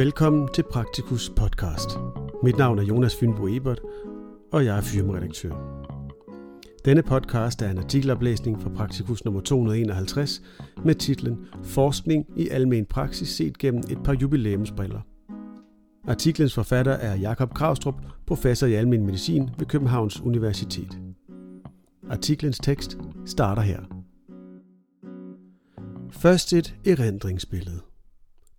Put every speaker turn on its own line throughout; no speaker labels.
Velkommen til Praktikus podcast. Mit navn er Jonas Fynbo Ebert, og jeg er firmaredaktør. Denne podcast er en artikeloplæsning fra Praktikus nummer 251 med titlen Forskning i almen praksis set gennem et par jubilæumsbriller. Artiklens forfatter er Jakob Kravstrup, professor i almen medicin ved Københavns Universitet. Artiklens tekst starter her. Først et erindringsbillede.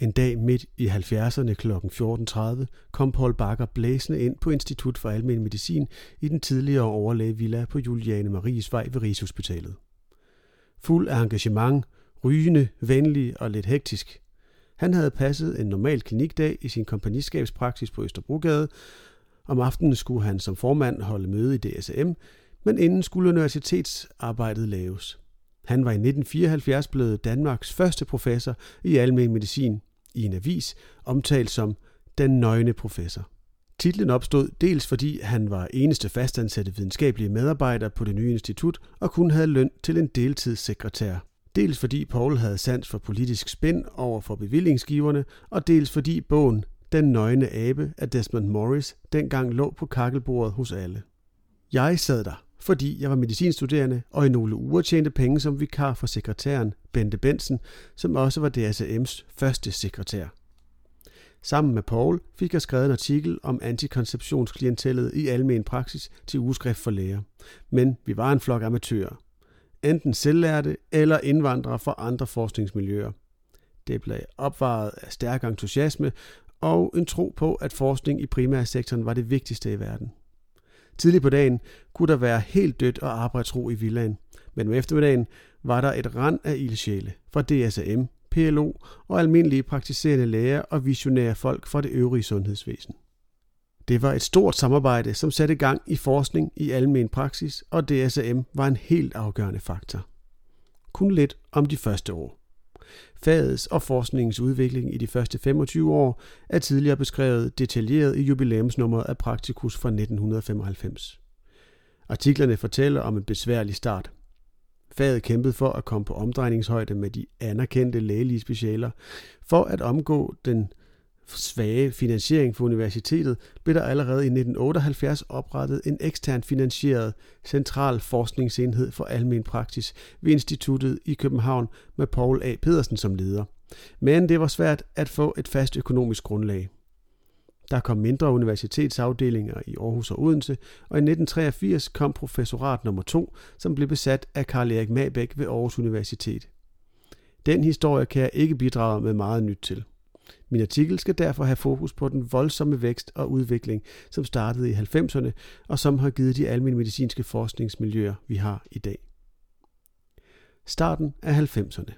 En dag midt i 70'erne kl. 14.30 kom Paul Bakker blæsende ind på Institut for Almen Medicin i den tidligere overlæge villa på Juliane Maries vej ved Rigshospitalet. Fuld af engagement, rygende, venlig og lidt hektisk. Han havde passet en normal klinikdag i sin kompagniskabspraksis på Østerbrogade. Om aftenen skulle han som formand holde møde i DSM, men inden skulle universitetsarbejdet laves. Han var i 1974 blevet Danmarks første professor i almen medicin i en avis, omtalt som den nøgne professor. Titlen opstod dels fordi han var eneste fastansatte videnskabelige medarbejder på det nye institut og kun havde løn til en deltidssekretær. Dels fordi Paul havde sans for politisk spænd over for bevillingsgiverne, og dels fordi bogen Den nøgne abe af Desmond Morris dengang lå på kakkelbordet hos alle. Jeg sad der, fordi jeg var medicinstuderende og i nogle uger tjente penge som vikar for sekretæren Bente Bensen, som også var DSM's første sekretær. Sammen med Paul fik jeg skrevet en artikel om antikonceptionsklientellet i almen praksis til ugeskrift for læger. Men vi var en flok amatører. Enten selvlærte eller indvandrere fra andre forskningsmiljøer. Det blev opvaret af stærk entusiasme og en tro på, at forskning i primærsektoren var det vigtigste i verden. Tidlig på dagen kunne der være helt dødt og arbejdsro i villaen, men om eftermiddagen var der et rand af ildsjæle fra DSAM, PLO og almindelige praktiserende læger og visionære folk fra det øvrige sundhedsvæsen. Det var et stort samarbejde, som satte gang i forskning i almen praksis, og DSAM var en helt afgørende faktor. Kun lidt om de første år. Fagets og forskningens udvikling i de første 25 år er tidligere beskrevet detaljeret i jubilæumsnummeret af Praktikus fra 1995. Artiklerne fortæller om en besværlig start. Faget kæmpede for at komme på omdrejningshøjde med de anerkendte lægelige specialer, for at omgå den svage finansiering for universitetet, blev der allerede i 1978 oprettet en ekstern finansieret central forskningsenhed for almen praksis ved Instituttet i København med Paul A. Pedersen som leder. Men det var svært at få et fast økonomisk grundlag. Der kom mindre universitetsafdelinger i Aarhus og Odense, og i 1983 kom professorat nummer 2, som blev besat af Karl Erik Mabæk ved Aarhus Universitet. Den historie kan jeg ikke bidrage med meget nyt til. Min artikel skal derfor have fokus på den voldsomme vækst og udvikling, som startede i 90'erne og som har givet de almindelige medicinske forskningsmiljøer, vi har i dag. Starten af 90'erne.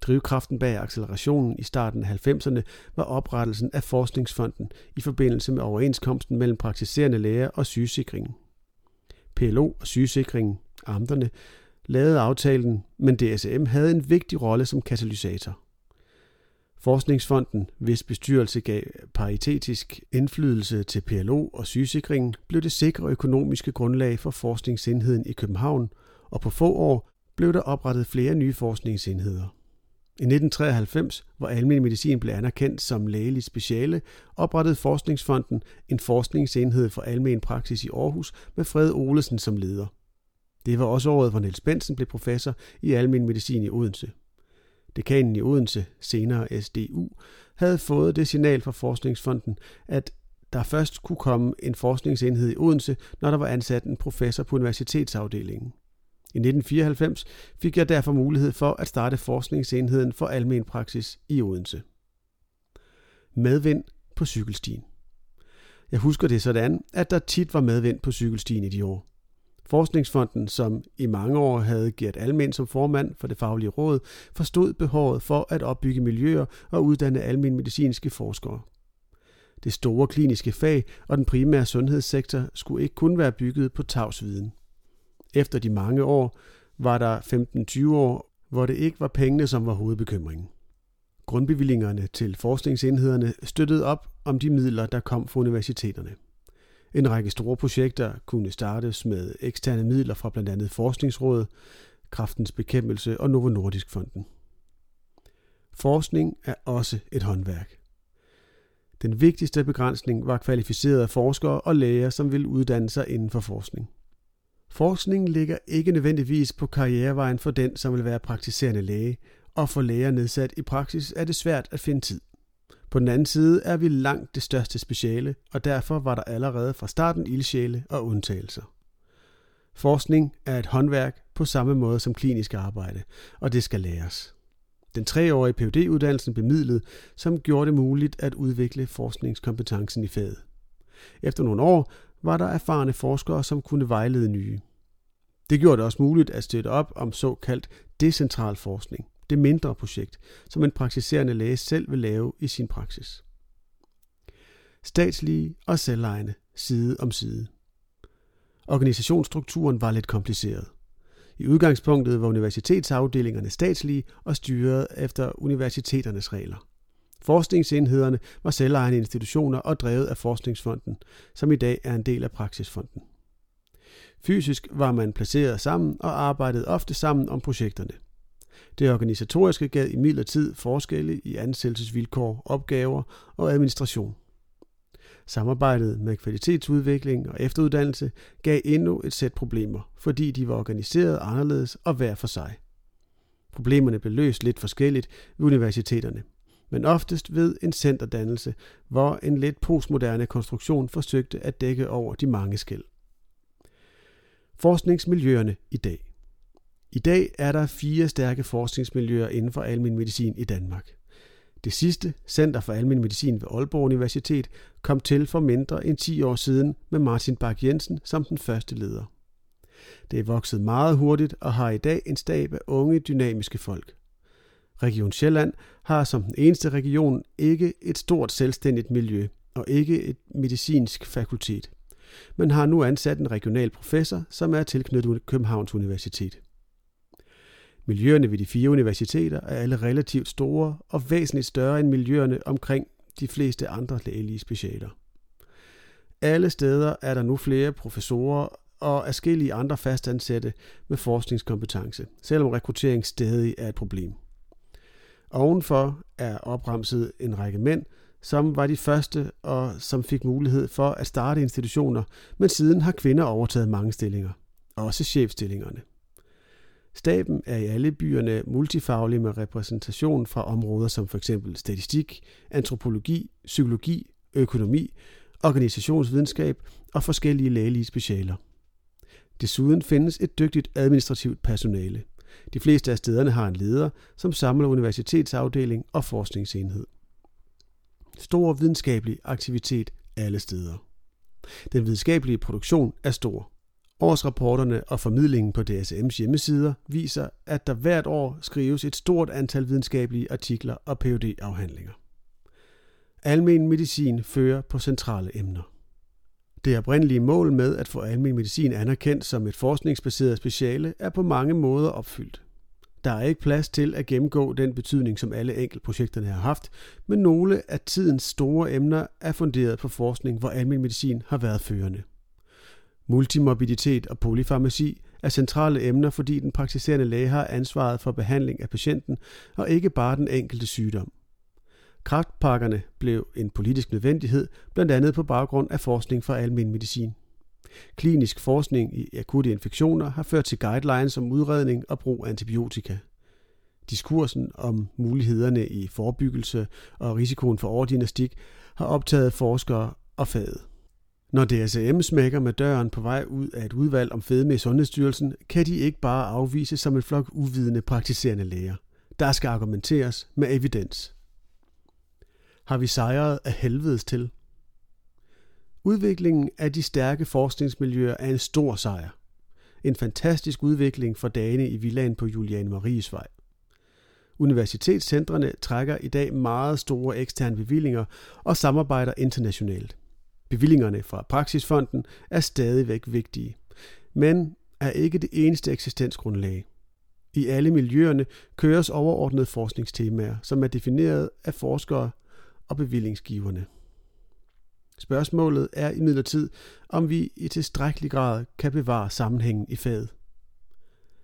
Drivkraften bag accelerationen i starten af 90'erne var oprettelsen af Forskningsfonden i forbindelse med overenskomsten mellem praktiserende læger og sygesikringen. PLO og sygesikringen, amterne, lavede aftalen, men DSM havde en vigtig rolle som katalysator. Forskningsfonden, hvis bestyrelse gav paritetisk indflydelse til PLO og sygesikringen, blev det sikre økonomiske grundlag for forskningsenheden i København, og på få år blev der oprettet flere nye forskningsenheder. I 1993, hvor almindelig medicin blev anerkendt som lægelig speciale, oprettede Forskningsfonden en forskningsenhed for almen praksis i Aarhus med Fred Olesen som leder. Det var også året, hvor Niels Bensen blev professor i almen medicin i Odense. Dekanen i Odense, senere SDU, havde fået det signal fra Forskningsfonden, at der først kunne komme en forskningsenhed i Odense, når der var ansat en professor på universitetsafdelingen. I 1994 fik jeg derfor mulighed for at starte forskningsenheden for almen praksis i Odense. Medvind på cykelstien. Jeg husker det sådan, at der tit var medvind på cykelstien i de år. Forskningsfonden, som i mange år havde Gert Almen som formand for det faglige råd, forstod behovet for at opbygge miljøer og uddanne almen medicinske forskere. Det store kliniske fag og den primære sundhedssektor skulle ikke kun være bygget på tavsviden. Efter de mange år var der 15-20 år, hvor det ikke var pengene, som var hovedbekymringen. Grundbevillingerne til forskningsenhederne støttede op om de midler, der kom fra universiteterne. En række store projekter kunne startes med eksterne midler fra blandt andet Forskningsrådet, Kraftens Bekæmpelse og Novo Nordisk Fonden. Forskning er også et håndværk. Den vigtigste begrænsning var kvalificerede forskere og læger, som ville uddanne sig inden for forskning. Forskningen ligger ikke nødvendigvis på karrierevejen for den, som vil være praktiserende læge, og for læger nedsat i praksis er det svært at finde tid. På den anden side er vi langt det største speciale, og derfor var der allerede fra starten ildsjæle og undtagelser. Forskning er et håndværk på samme måde som klinisk arbejde, og det skal læres. Den treårige phd uddannelsen blev midlet, som gjorde det muligt at udvikle forskningskompetencen i faget. Efter nogle år var der erfarne forskere, som kunne vejlede nye. Det gjorde det også muligt at støtte op om såkaldt decentral forskning, det mindre projekt, som en praktiserende læge selv vil lave i sin praksis. Statslige og selvejende side om side. Organisationsstrukturen var lidt kompliceret. I udgangspunktet var universitetsafdelingerne statslige og styret efter universiteternes regler. Forskningsenhederne var selvejende institutioner og drevet af Forskningsfonden, som i dag er en del af Praksisfonden. Fysisk var man placeret sammen og arbejdede ofte sammen om projekterne. Det organisatoriske gav i midlertid forskelle i ansættelsesvilkår, opgaver og administration. Samarbejdet med kvalitetsudvikling og efteruddannelse gav endnu et sæt problemer, fordi de var organiseret anderledes og hver for sig. Problemerne blev løst lidt forskelligt ved universiteterne, men oftest ved en centerdannelse, hvor en lidt postmoderne konstruktion forsøgte at dække over de mange skæld. Forskningsmiljøerne i dag. I dag er der fire stærke forskningsmiljøer inden for almen medicin i Danmark. Det sidste, Center for Almen Medicin ved Aalborg Universitet, kom til for mindre end 10 år siden med Martin Bak Jensen som den første leder. Det er vokset meget hurtigt og har i dag en stab af unge, dynamiske folk. Region Sjælland har som den eneste region ikke et stort selvstændigt miljø og ikke et medicinsk fakultet, men har nu ansat en regional professor, som er tilknyttet Københavns Universitet. Miljøerne ved de fire universiteter er alle relativt store og væsentligt større end miljøerne omkring de fleste andre lægelige specialer. Alle steder er der nu flere professorer og afskillige andre fastansatte med forskningskompetence, selvom rekruttering stadig er et problem. Ovenfor er opremset en række mænd, som var de første og som fik mulighed for at starte institutioner, men siden har kvinder overtaget mange stillinger, også chefstillingerne. Staben er i alle byerne multifaglig med repræsentation fra områder som f.eks. statistik, antropologi, psykologi, økonomi, organisationsvidenskab og forskellige lægelige specialer. Desuden findes et dygtigt administrativt personale. De fleste af stederne har en leder, som samler universitetsafdeling og forskningsenhed. Stor videnskabelig aktivitet alle steder. Den videnskabelige produktion er stor. Årsrapporterne og formidlingen på DSM's hjemmesider viser, at der hvert år skrives et stort antal videnskabelige artikler og phd afhandlinger Almen medicin fører på centrale emner. Det oprindelige mål med at få almen medicin anerkendt som et forskningsbaseret speciale er på mange måder opfyldt. Der er ikke plads til at gennemgå den betydning, som alle enkeltprojekterne har haft, men nogle af tidens store emner er funderet på forskning, hvor almen medicin har været førende. Multimorbiditet og polyfarmaci er centrale emner, fordi den praktiserende læge har ansvaret for behandling af patienten, og ikke bare den enkelte sygdom. Kraftpakkerne blev en politisk nødvendighed, blandt andet på baggrund af forskning fra almen medicin. Klinisk forskning i akutte infektioner har ført til guidelines om udredning og brug af antibiotika. Diskursen om mulighederne i forebyggelse og risikoen for overdynastik har optaget forskere og faget. Når DSM smækker med døren på vej ud af et udvalg om fedme i Sundhedsstyrelsen, kan de ikke bare afvise som en flok uvidende praktiserende læger. Der skal argumenteres med evidens. Har vi sejret af helvedes til? Udviklingen af de stærke forskningsmiljøer er en stor sejr. En fantastisk udvikling for dagene i villaen på Juliane Maries vej. Universitetscentrene trækker i dag meget store eksterne bevillinger og samarbejder internationalt. Bevillingerne fra Praksisfonden er stadigvæk vigtige, men er ikke det eneste eksistensgrundlag. I alle miljøerne køres overordnede forskningstemaer, som er defineret af forskere og bevillingsgiverne. Spørgsmålet er imidlertid, om vi i tilstrækkelig grad kan bevare sammenhængen i faget.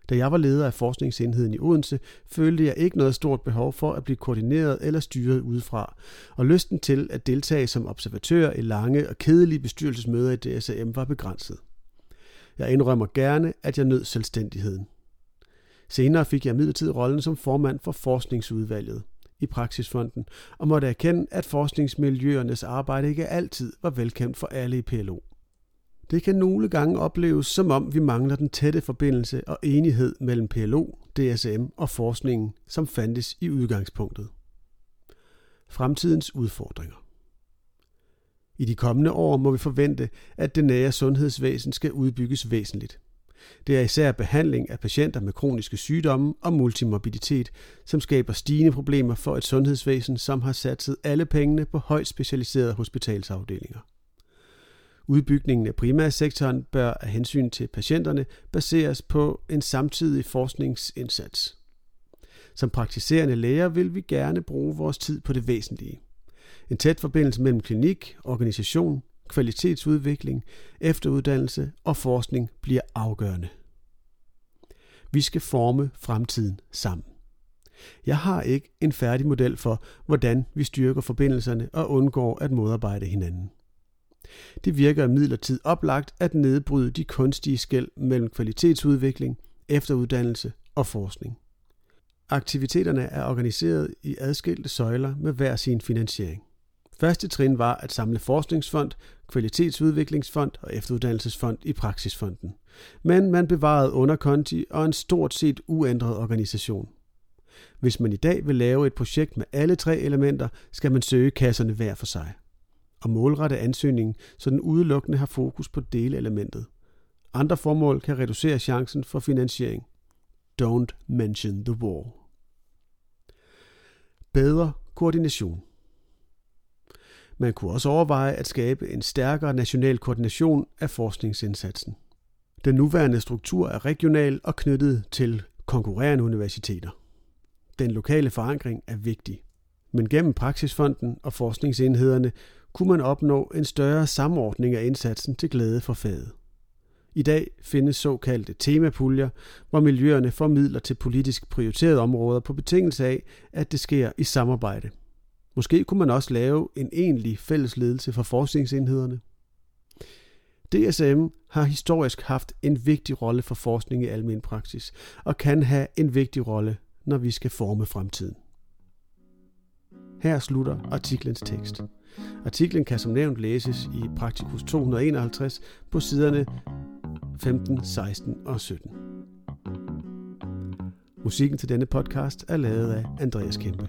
Da jeg var leder af forskningsenheden i Odense, følte jeg ikke noget stort behov for at blive koordineret eller styret udefra, og lysten til at deltage som observatør i lange og kedelige bestyrelsesmøder i DSM var begrænset. Jeg indrømmer gerne, at jeg nød selvstændigheden. Senere fik jeg midlertid rollen som formand for forskningsudvalget i Praksisfonden, og måtte erkende, at forskningsmiljøernes arbejde ikke altid var velkendt for alle i PLO. Det kan nogle gange opleves som om vi mangler den tætte forbindelse og enighed mellem PLO, DSM og forskningen, som fandtes i udgangspunktet. Fremtidens udfordringer I de kommende år må vi forvente, at det nære sundhedsvæsen skal udbygges væsentligt. Det er især behandling af patienter med kroniske sygdomme og multimorbiditet, som skaber stigende problemer for et sundhedsvæsen, som har satset alle pengene på højt specialiserede hospitalsafdelinger. Udbygningen af primærsektoren bør af hensyn til patienterne baseres på en samtidig forskningsindsats. Som praktiserende læger vil vi gerne bruge vores tid på det væsentlige. En tæt forbindelse mellem klinik, organisation, kvalitetsudvikling, efteruddannelse og forskning bliver afgørende. Vi skal forme fremtiden sammen. Jeg har ikke en færdig model for, hvordan vi styrker forbindelserne og undgår at modarbejde hinanden. Det virker imidlertid oplagt at nedbryde de kunstige skæld mellem kvalitetsudvikling, efteruddannelse og forskning. Aktiviteterne er organiseret i adskilte søjler med hver sin finansiering. Første trin var at samle forskningsfond, kvalitetsudviklingsfond og efteruddannelsesfond i praksisfonden. Men man bevarede underkonti og en stort set uændret organisation. Hvis man i dag vil lave et projekt med alle tre elementer, skal man søge kasserne hver for sig og målrette ansøgningen, så den udelukkende har fokus på delelementet. Andre formål kan reducere chancen for finansiering. Don't mention the war. Bedre koordination. Man kunne også overveje at skabe en stærkere national koordination af forskningsindsatsen. Den nuværende struktur er regional og knyttet til konkurrerende universiteter. Den lokale forankring er vigtig. Men gennem Praksisfonden og forskningsenhederne kunne man opnå en større samordning af indsatsen til glæde for faget. I dag findes såkaldte temapuljer, hvor miljøerne får midler til politisk prioriterede områder på betingelse af, at det sker i samarbejde. Måske kunne man også lave en egentlig fælles ledelse for forskningsenhederne. DSM har historisk haft en vigtig rolle for forskning i almen praksis, og kan have en vigtig rolle, når vi skal forme fremtiden. Her slutter artiklens tekst. Artiklen kan som nævnt læses i Praktikus 251 på siderne 15, 16 og 17. Musikken til denne podcast er lavet af Andreas Kæmpe.